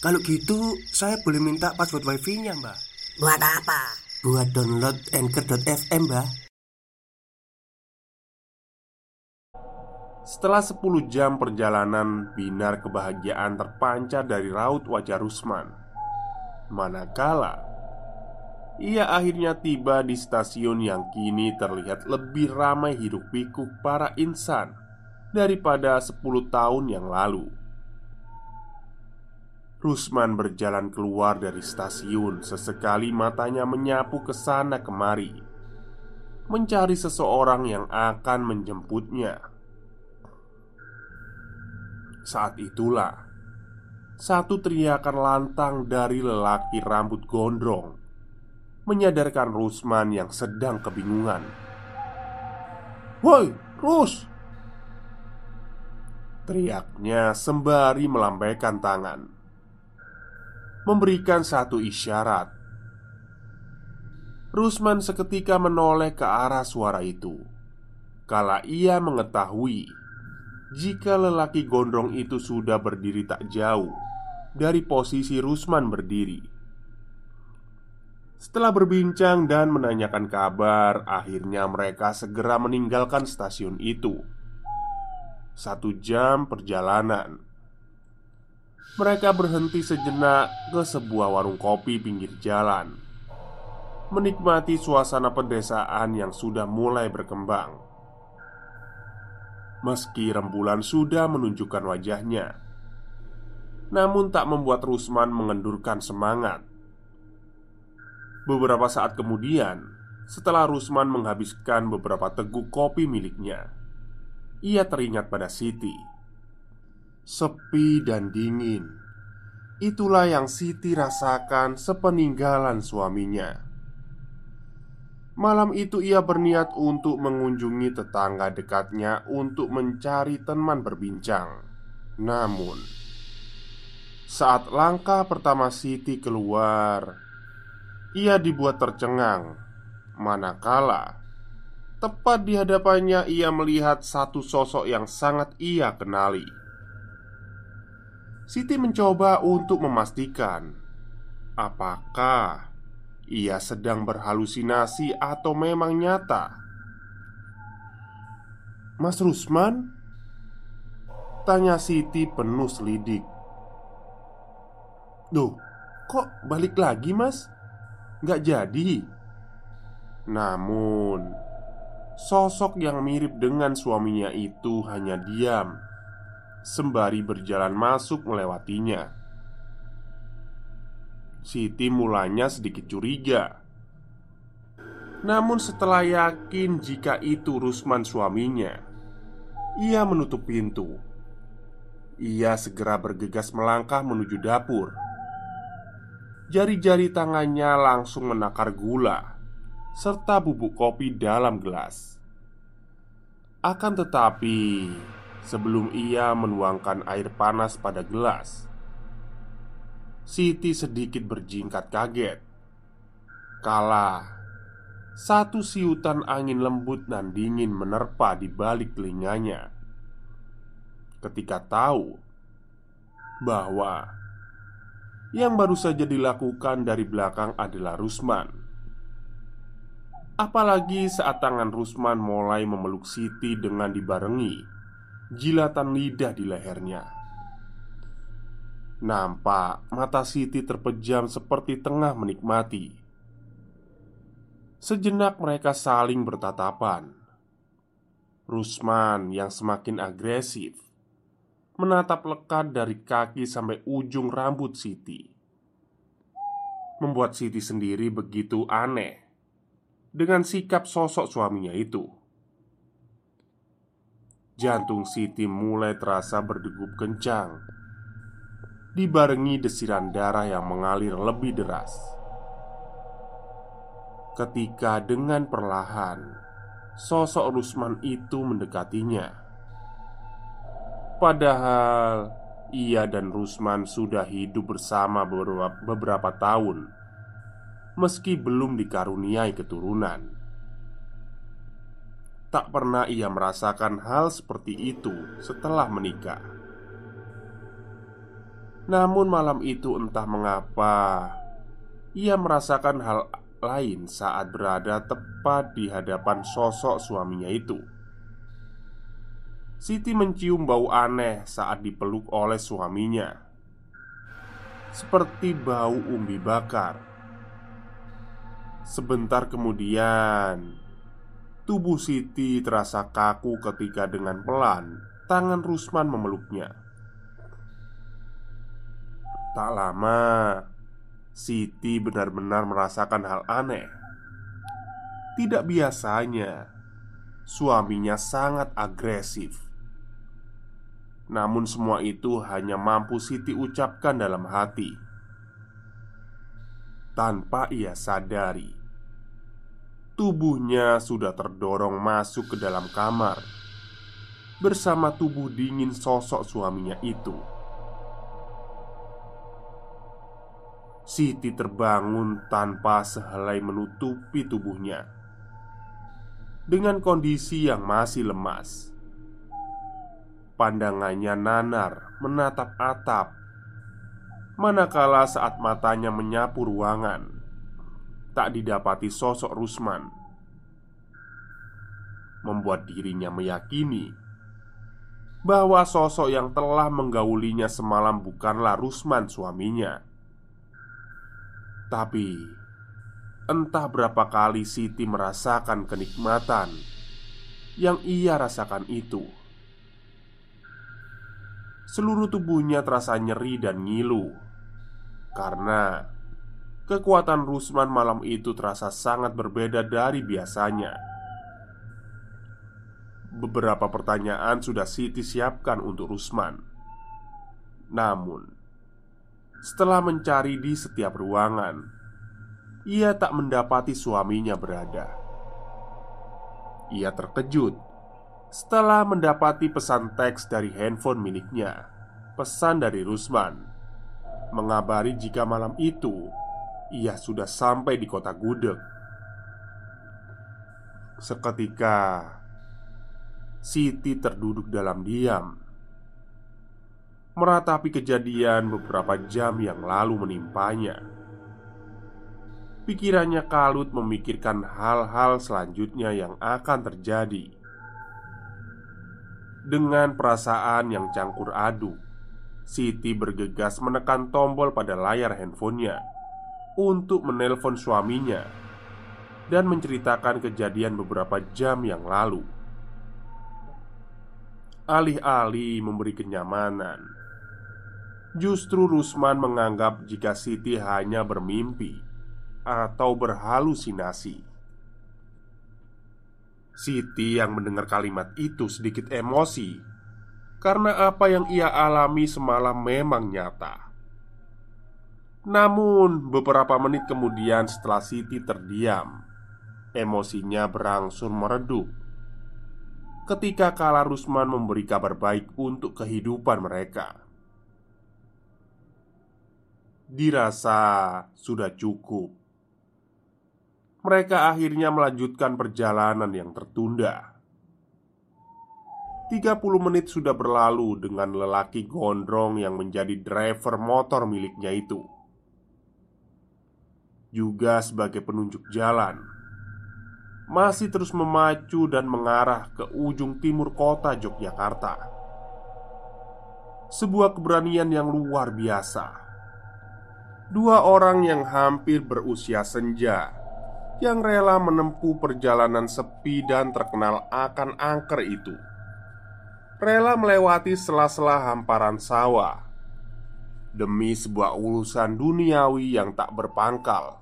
Kalau gitu, saya boleh minta password wifi-nya, Mbak. Buat apa? Buat download Anchor.fm, Mbak. Setelah 10 jam perjalanan, binar kebahagiaan terpancar dari raut wajah Rusman. Manakala ia akhirnya tiba di stasiun yang kini terlihat lebih ramai hiruk pikuk para insan daripada 10 tahun yang lalu. Rusman berjalan keluar dari stasiun, sesekali matanya menyapu ke sana kemari, mencari seseorang yang akan menjemputnya. Saat itulah satu teriakan lantang dari lelaki rambut gondrong menyadarkan Rusman yang sedang kebingungan. "Woi, Rus!" Teriaknya sembari melambaikan tangan Memberikan satu isyarat Rusman seketika menoleh ke arah suara itu Kala ia mengetahui jika lelaki gondrong itu sudah berdiri tak jauh dari posisi Rusman berdiri. Setelah berbincang dan menanyakan kabar, akhirnya mereka segera meninggalkan stasiun itu. Satu jam perjalanan, mereka berhenti sejenak ke sebuah warung kopi pinggir jalan, menikmati suasana pedesaan yang sudah mulai berkembang. Meski rembulan sudah menunjukkan wajahnya Namun tak membuat Rusman mengendurkan semangat Beberapa saat kemudian Setelah Rusman menghabiskan beberapa teguk kopi miliknya Ia teringat pada Siti Sepi dan dingin Itulah yang Siti rasakan sepeninggalan suaminya Malam itu ia berniat untuk mengunjungi tetangga dekatnya untuk mencari teman berbincang. Namun, saat langkah pertama Siti keluar, ia dibuat tercengang manakala tepat di hadapannya ia melihat satu sosok yang sangat ia kenali. Siti mencoba untuk memastikan apakah ia sedang berhalusinasi atau memang nyata? Mas Rusman? Tanya Siti penuh selidik Duh, kok balik lagi mas? Gak jadi Namun Sosok yang mirip dengan suaminya itu hanya diam Sembari berjalan masuk melewatinya Siti mulanya sedikit curiga. Namun, setelah yakin jika itu Rusman suaminya, ia menutup pintu. Ia segera bergegas melangkah menuju dapur. Jari-jari tangannya langsung menakar gula serta bubuk kopi dalam gelas. Akan tetapi, sebelum ia menuangkan air panas pada gelas, Siti sedikit berjingkat kaget. Kala Satu siutan angin lembut dan dingin menerpa di balik telinganya. Ketika tahu Bahwa Yang baru saja dilakukan dari belakang adalah Rusman. Apalagi saat tangan Rusman mulai memeluk Siti dengan dibarengi Jilatan lidah di lehernya Nampak mata Siti terpejam seperti tengah menikmati. Sejenak mereka saling bertatapan. Rusman yang semakin agresif menatap lekat dari kaki sampai ujung rambut Siti. Membuat Siti sendiri begitu aneh dengan sikap sosok suaminya itu. Jantung Siti mulai terasa berdegup kencang dibarengi desiran darah yang mengalir lebih deras. Ketika dengan perlahan sosok Rusman itu mendekatinya, padahal ia dan Rusman sudah hidup bersama beberapa, beberapa tahun, meski belum dikaruniai keturunan. Tak pernah ia merasakan hal seperti itu setelah menikah. Namun, malam itu entah mengapa ia merasakan hal lain saat berada tepat di hadapan sosok suaminya itu. Siti mencium bau aneh saat dipeluk oleh suaminya, seperti bau umbi bakar. Sebentar kemudian, Tubuh Siti terasa kaku ketika dengan pelan tangan Rusman memeluknya. Tak lama, Siti benar-benar merasakan hal aneh. Tidak biasanya, suaminya sangat agresif. Namun, semua itu hanya mampu Siti ucapkan dalam hati tanpa ia sadari Tubuhnya sudah terdorong masuk ke dalam kamar bersama tubuh dingin sosok suaminya itu. Siti terbangun tanpa sehelai menutupi tubuhnya dengan kondisi yang masih lemas. Pandangannya nanar menatap atap, manakala saat matanya menyapu ruangan tak didapati sosok Rusman. Membuat dirinya meyakini Bahwa sosok yang telah menggaulinya semalam bukanlah Rusman suaminya. Tapi Entah berapa kali Siti merasakan kenikmatan Yang ia rasakan itu. Seluruh tubuhnya terasa nyeri dan ngilu Karena Kekuatan Rusman malam itu terasa sangat berbeda dari biasanya. Beberapa pertanyaan sudah Siti siapkan untuk Rusman. Namun, setelah mencari di setiap ruangan, ia tak mendapati suaminya berada. Ia terkejut setelah mendapati pesan teks dari handphone miliknya. Pesan dari Rusman mengabari jika malam itu ia sudah sampai di kota Gudeg. Seketika, Siti terduduk dalam diam, meratapi kejadian beberapa jam yang lalu menimpanya. Pikirannya kalut memikirkan hal-hal selanjutnya yang akan terjadi. Dengan perasaan yang campur aduk, Siti bergegas menekan tombol pada layar handphonenya untuk menelpon suaminya dan menceritakan kejadian beberapa jam yang lalu. Alih-alih memberi kenyamanan, justru Rusman menganggap jika Siti hanya bermimpi atau berhalusinasi. Siti yang mendengar kalimat itu sedikit emosi karena apa yang ia alami semalam memang nyata. Namun, beberapa menit kemudian, setelah Siti terdiam, emosinya berangsur meredup. Ketika Kala Rusman memberi kabar baik untuk kehidupan mereka, dirasa sudah cukup. Mereka akhirnya melanjutkan perjalanan yang tertunda. 30 menit sudah berlalu dengan lelaki gondrong yang menjadi driver motor miliknya itu juga sebagai penunjuk jalan, masih terus memacu dan mengarah ke ujung timur kota Yogyakarta. Sebuah keberanian yang luar biasa. Dua orang yang hampir berusia senja yang rela menempuh perjalanan sepi dan terkenal akan angker itu. Rela melewati sela-sela hamparan sawah demi sebuah urusan duniawi yang tak berpangkal.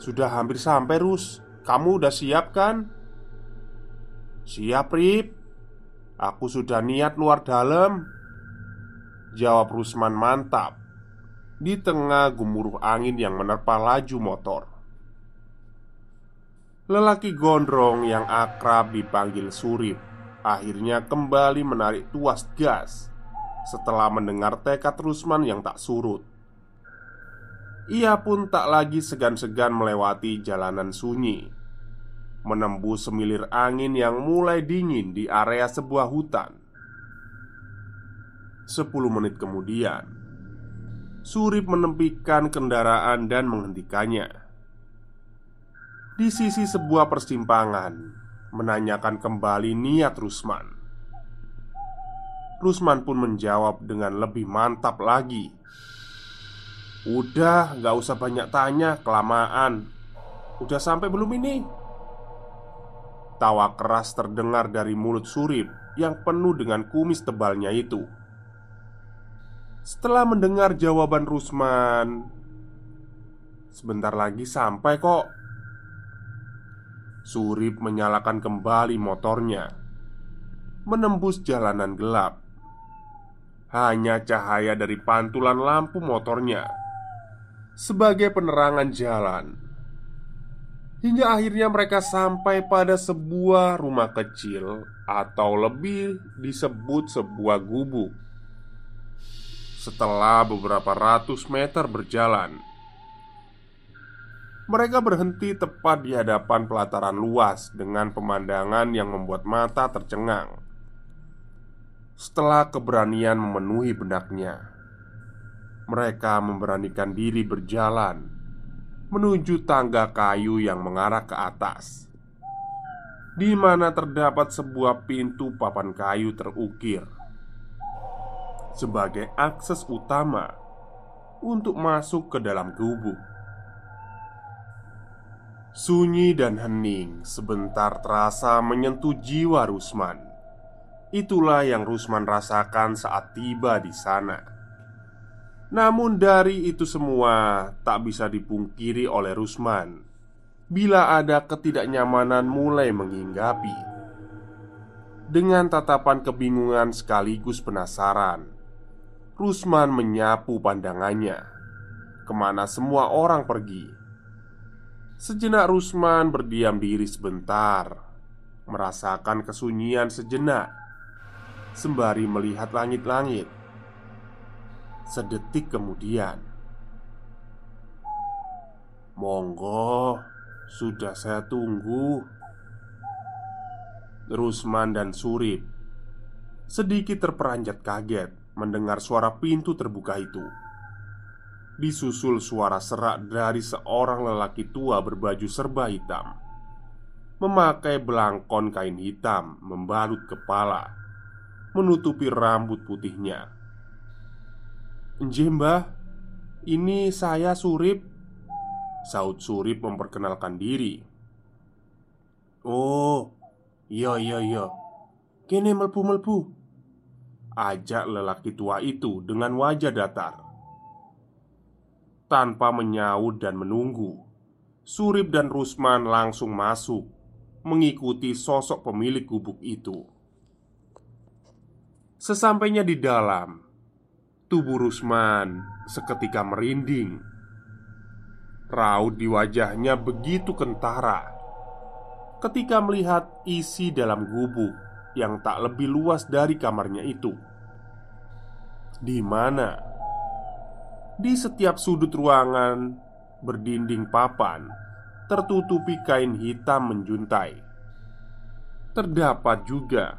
Sudah hampir sampai, Rus. Kamu udah siap kan? Siap, Rip. Aku sudah niat luar dalam. Jawab Rusman mantap Di tengah gemuruh angin yang menerpa laju motor Lelaki gondrong yang akrab dipanggil Surip Akhirnya kembali menarik tuas gas Setelah mendengar tekad Rusman yang tak surut Ia pun tak lagi segan-segan melewati jalanan sunyi Menembus semilir angin yang mulai dingin di area sebuah hutan. Sepuluh menit kemudian Surip menempikan kendaraan dan menghentikannya. Di sisi sebuah persimpangan Menanyakan kembali niat Rusman. Rusman pun menjawab dengan lebih mantap lagi Udah, gak usah banyak tanya, kelamaan. Udah sampai belum ini? Tawa keras terdengar dari mulut Surip yang penuh dengan kumis tebalnya itu. Setelah mendengar jawaban Rusman Sebentar lagi sampai kok. Surip menyalakan kembali motornya Menembus jalanan gelap. Hanya cahaya dari pantulan lampu motornya Sebagai penerangan jalan Hingga akhirnya mereka sampai pada sebuah rumah kecil Atau lebih disebut sebuah gubuk Setelah beberapa ratus meter berjalan mereka berhenti tepat di hadapan pelataran luas dengan pemandangan yang membuat mata tercengang. Setelah keberanian memenuhi benaknya, mereka memberanikan diri berjalan menuju tangga kayu yang mengarah ke atas, di mana terdapat sebuah pintu papan kayu terukir sebagai akses utama untuk masuk ke dalam gubuk. Sunyi dan hening sebentar terasa menyentuh jiwa Rusman. Itulah yang Rusman rasakan saat tiba di sana. Namun, dari itu semua tak bisa dipungkiri oleh Rusman. Bila ada ketidaknyamanan mulai menghinggapi. Dengan tatapan kebingungan sekaligus penasaran, Rusman menyapu pandangannya. Ke mana semua orang pergi? Sejenak Rusman berdiam diri sebentar Merasakan kesunyian sejenak. Sembari melihat langit-langit Sedetik kemudian. Monggo Sudah saya tunggu. Rusman dan Surip Sedikit terperanjat kaget Mendengar suara pintu terbuka itu. Disusul suara serak dari seorang lelaki tua berbaju serba hitam Memakai belangkon kain hitam membalut kepala Menutupi rambut putihnya Njembah, ini saya Surip. Saud Surip memperkenalkan diri. Oh, iya iya iya. Kene melbu-melbu. Ajak lelaki tua itu dengan wajah datar. Tanpa menyaut dan menunggu, Surip dan Rusman langsung masuk mengikuti sosok pemilik gubuk itu. Sesampainya di dalam, tubuh Rusman seketika merinding. Raut di wajahnya begitu kentara ketika melihat isi dalam gubuk yang tak lebih luas dari kamarnya itu. Di mana di setiap sudut ruangan berdinding papan tertutupi kain hitam menjuntai. Terdapat juga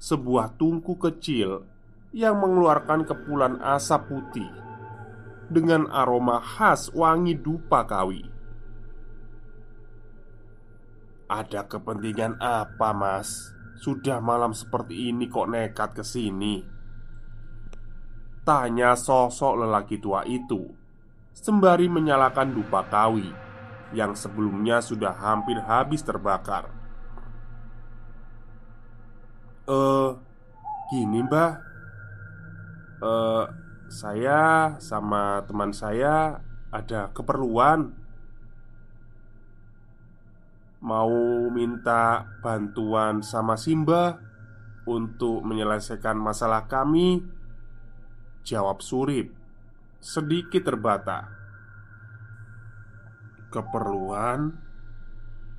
sebuah tungku kecil yang mengeluarkan kepulan asap putih dengan aroma khas wangi dupa kawi. Ada kepentingan apa, Mas? Sudah malam seperti ini kok nekat ke sini? Tanya sosok lelaki tua itu Sembari menyalakan dupa kawi Yang sebelumnya sudah hampir habis terbakar Eh, gini mbah Uh, saya sama teman saya ada keperluan Mau minta bantuan sama Simba Untuk menyelesaikan masalah kami Jawab Surip Sedikit terbata Keperluan?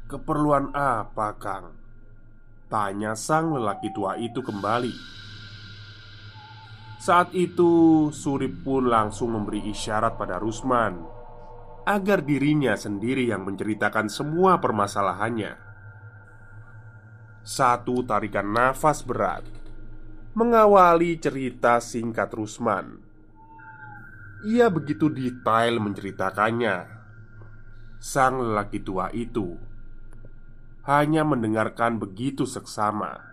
Keperluan apa, Kang? Tanya sang lelaki tua itu kembali Saat itu Surip pun langsung memberi isyarat pada Rusman Agar dirinya sendiri yang menceritakan semua permasalahannya. Satu tarikan nafas berat Mengawali cerita singkat Rusman. Ia begitu detail menceritakannya. Sang lelaki tua itu Hanya mendengarkan begitu seksama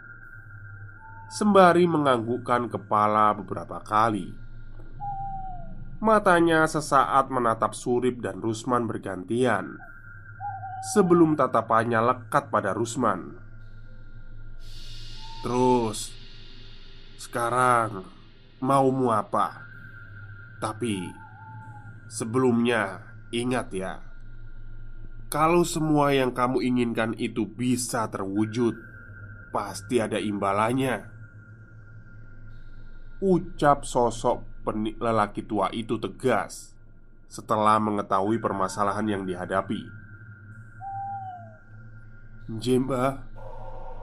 Sembari menganggukkan kepala beberapa kali. Matanya sesaat menatap Surip dan Rusman bergantian Sebelum tatapannya lekat pada Rusman. Terus sekarang maumu apa? Tapi sebelumnya ingat ya Kalau semua yang kamu inginkan itu bisa terwujud Pasti ada imbalannya Ucap sosok penik lelaki tua itu tegas Setelah mengetahui permasalahan yang dihadapi. Jemba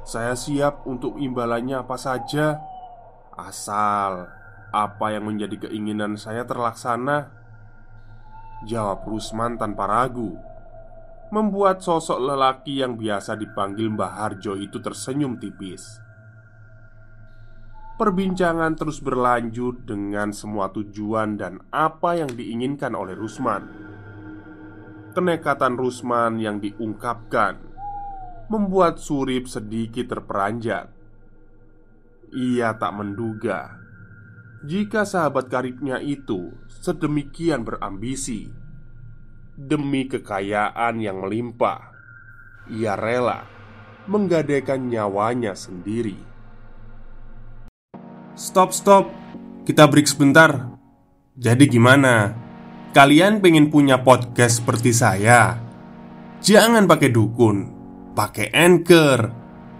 Saya siap untuk imbalannya apa saja Asal apa yang menjadi keinginan saya terlaksana Jawab Rusman tanpa ragu Membuat sosok lelaki yang biasa dipanggil Mbah Harjo itu tersenyum tipis Perbincangan terus berlanjut dengan semua tujuan dan apa yang diinginkan oleh Rusman Kenekatan Rusman yang diungkapkan Membuat Surip sedikit terperanjat ia tak menduga jika sahabat karibnya itu sedemikian berambisi demi kekayaan yang melimpah. Ia rela menggadaikan nyawanya sendiri. Stop, stop. Kita break sebentar. Jadi gimana? Kalian pengen punya podcast seperti saya? Jangan pakai dukun, pakai anchor.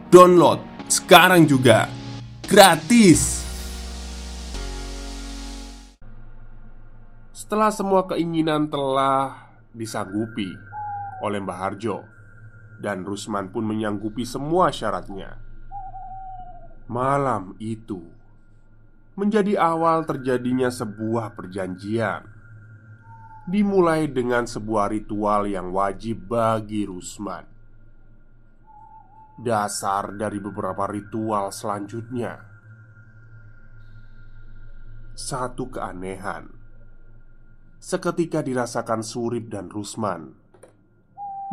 Download sekarang juga gratis. Setelah semua keinginan telah disanggupi oleh Mbah Harjo Dan Rusman pun menyanggupi semua syaratnya Malam itu Menjadi awal terjadinya sebuah perjanjian Dimulai dengan sebuah ritual yang wajib bagi Rusman dasar dari beberapa ritual selanjutnya. Satu keanehan seketika dirasakan Surip dan Rusman.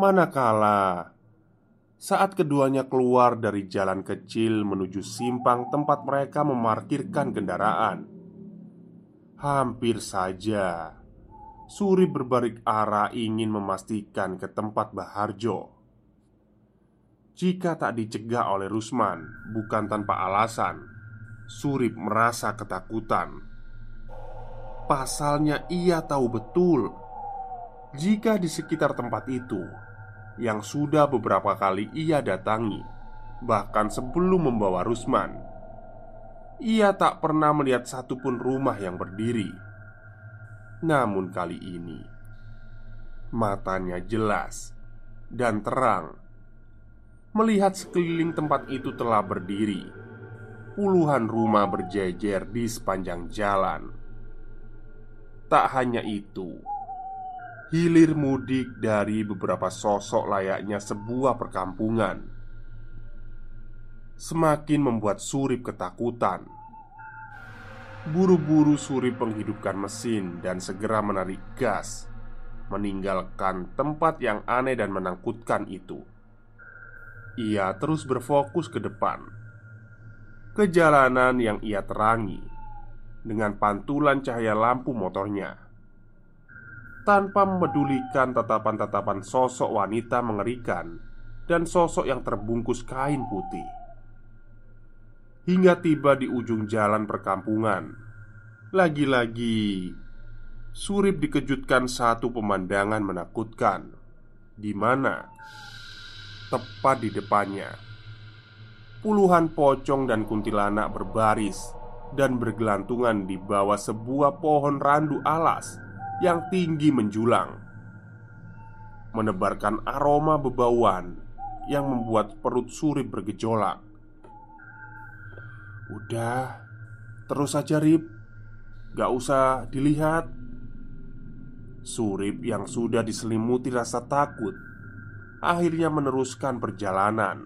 Manakala saat keduanya keluar dari jalan kecil menuju simpang tempat mereka memarkirkan kendaraan, hampir saja Surip berbalik arah ingin memastikan ke tempat Baharjo jika tak dicegah oleh Rusman, bukan tanpa alasan, Surip merasa ketakutan. Pasalnya, ia tahu betul jika di sekitar tempat itu yang sudah beberapa kali ia datangi, bahkan sebelum membawa Rusman, ia tak pernah melihat satupun rumah yang berdiri. Namun, kali ini matanya jelas dan terang. Melihat sekeliling tempat itu telah berdiri Puluhan rumah berjejer di sepanjang jalan. Tak hanya itu Hilir mudik dari beberapa sosok layaknya sebuah perkampungan. Semakin membuat Surip ketakutan. Buru-buru Surip menghidupkan mesin dan segera menarik gas Meninggalkan tempat yang aneh dan menakutkan itu. Ia terus berfokus ke depan. Ke jalanan yang ia terangi dengan pantulan cahaya lampu motornya. Tanpa memedulikan tatapan-tatapan sosok wanita mengerikan dan sosok yang terbungkus kain putih. Hingga tiba di ujung jalan perkampungan, lagi-lagi Surip dikejutkan satu pemandangan menakutkan, di mana tepat di depannya. Puluhan pocong dan kuntilanak berbaris dan bergelantungan di bawah sebuah pohon randu alas yang tinggi menjulang, menebarkan aroma bebauan yang membuat perut Surip bergejolak. Udah, terus saja Rip, gak usah dilihat. Surip yang sudah diselimuti rasa takut akhirnya meneruskan perjalanan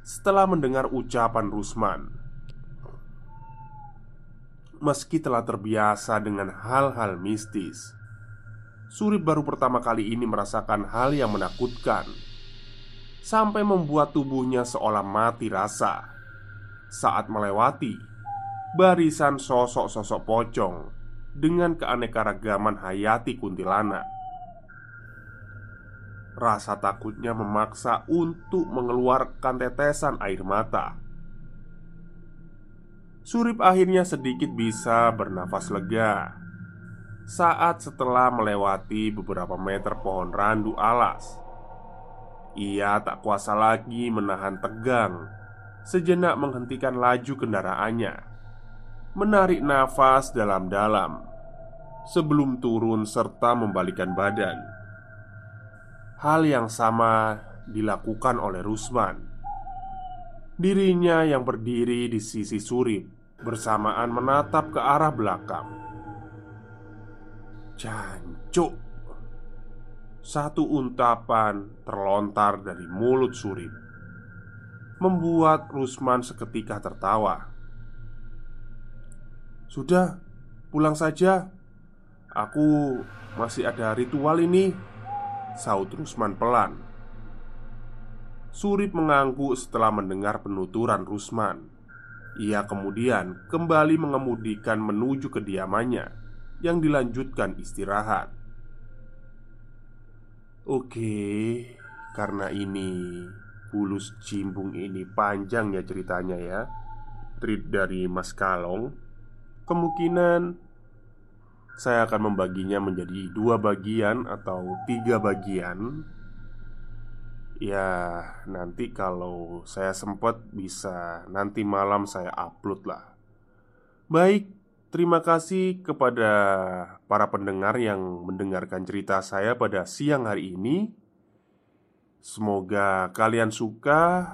setelah mendengar ucapan Rusman. Meski telah terbiasa dengan hal-hal mistis, Surip baru pertama kali ini merasakan hal yang menakutkan sampai membuat tubuhnya seolah mati rasa saat melewati barisan sosok-sosok pocong dengan keanekaragaman hayati kuntilanak. Rasa takutnya memaksa untuk mengeluarkan tetesan air mata. Surip akhirnya sedikit bisa bernafas lega saat setelah melewati beberapa meter pohon randu alas. Ia tak kuasa lagi menahan tegang, sejenak menghentikan laju kendaraannya, menarik nafas dalam-dalam sebelum turun serta membalikan badan. Hal yang sama dilakukan oleh Rusman Dirinya yang berdiri di sisi Surip Bersamaan menatap ke arah belakang Jancuk. Satu untapan terlontar dari mulut Surip Membuat Rusman seketika tertawa. Sudah, pulang saja. Aku masih ada ritual ini Saud Rusman pelan. Surip mengangguk setelah mendengar penuturan Rusman. Ia kemudian kembali mengemudikan menuju kediamannya Yang dilanjutkan istirahat Oke, karena ini Bulus Cimbung ini panjang ya ceritanya ya Treat dari Mas Kalong Kemungkinan saya akan membaginya menjadi dua bagian atau tiga bagian. Ya, nanti kalau saya sempat bisa nanti malam saya upload lah. Baik, terima kasih kepada para pendengar yang mendengarkan cerita saya pada siang hari ini. Semoga kalian suka,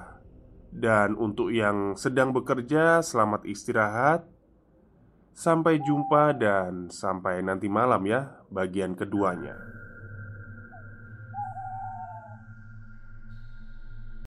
dan untuk yang sedang bekerja, selamat istirahat. Sampai jumpa dan sampai nanti malam ya, bagian keduanya.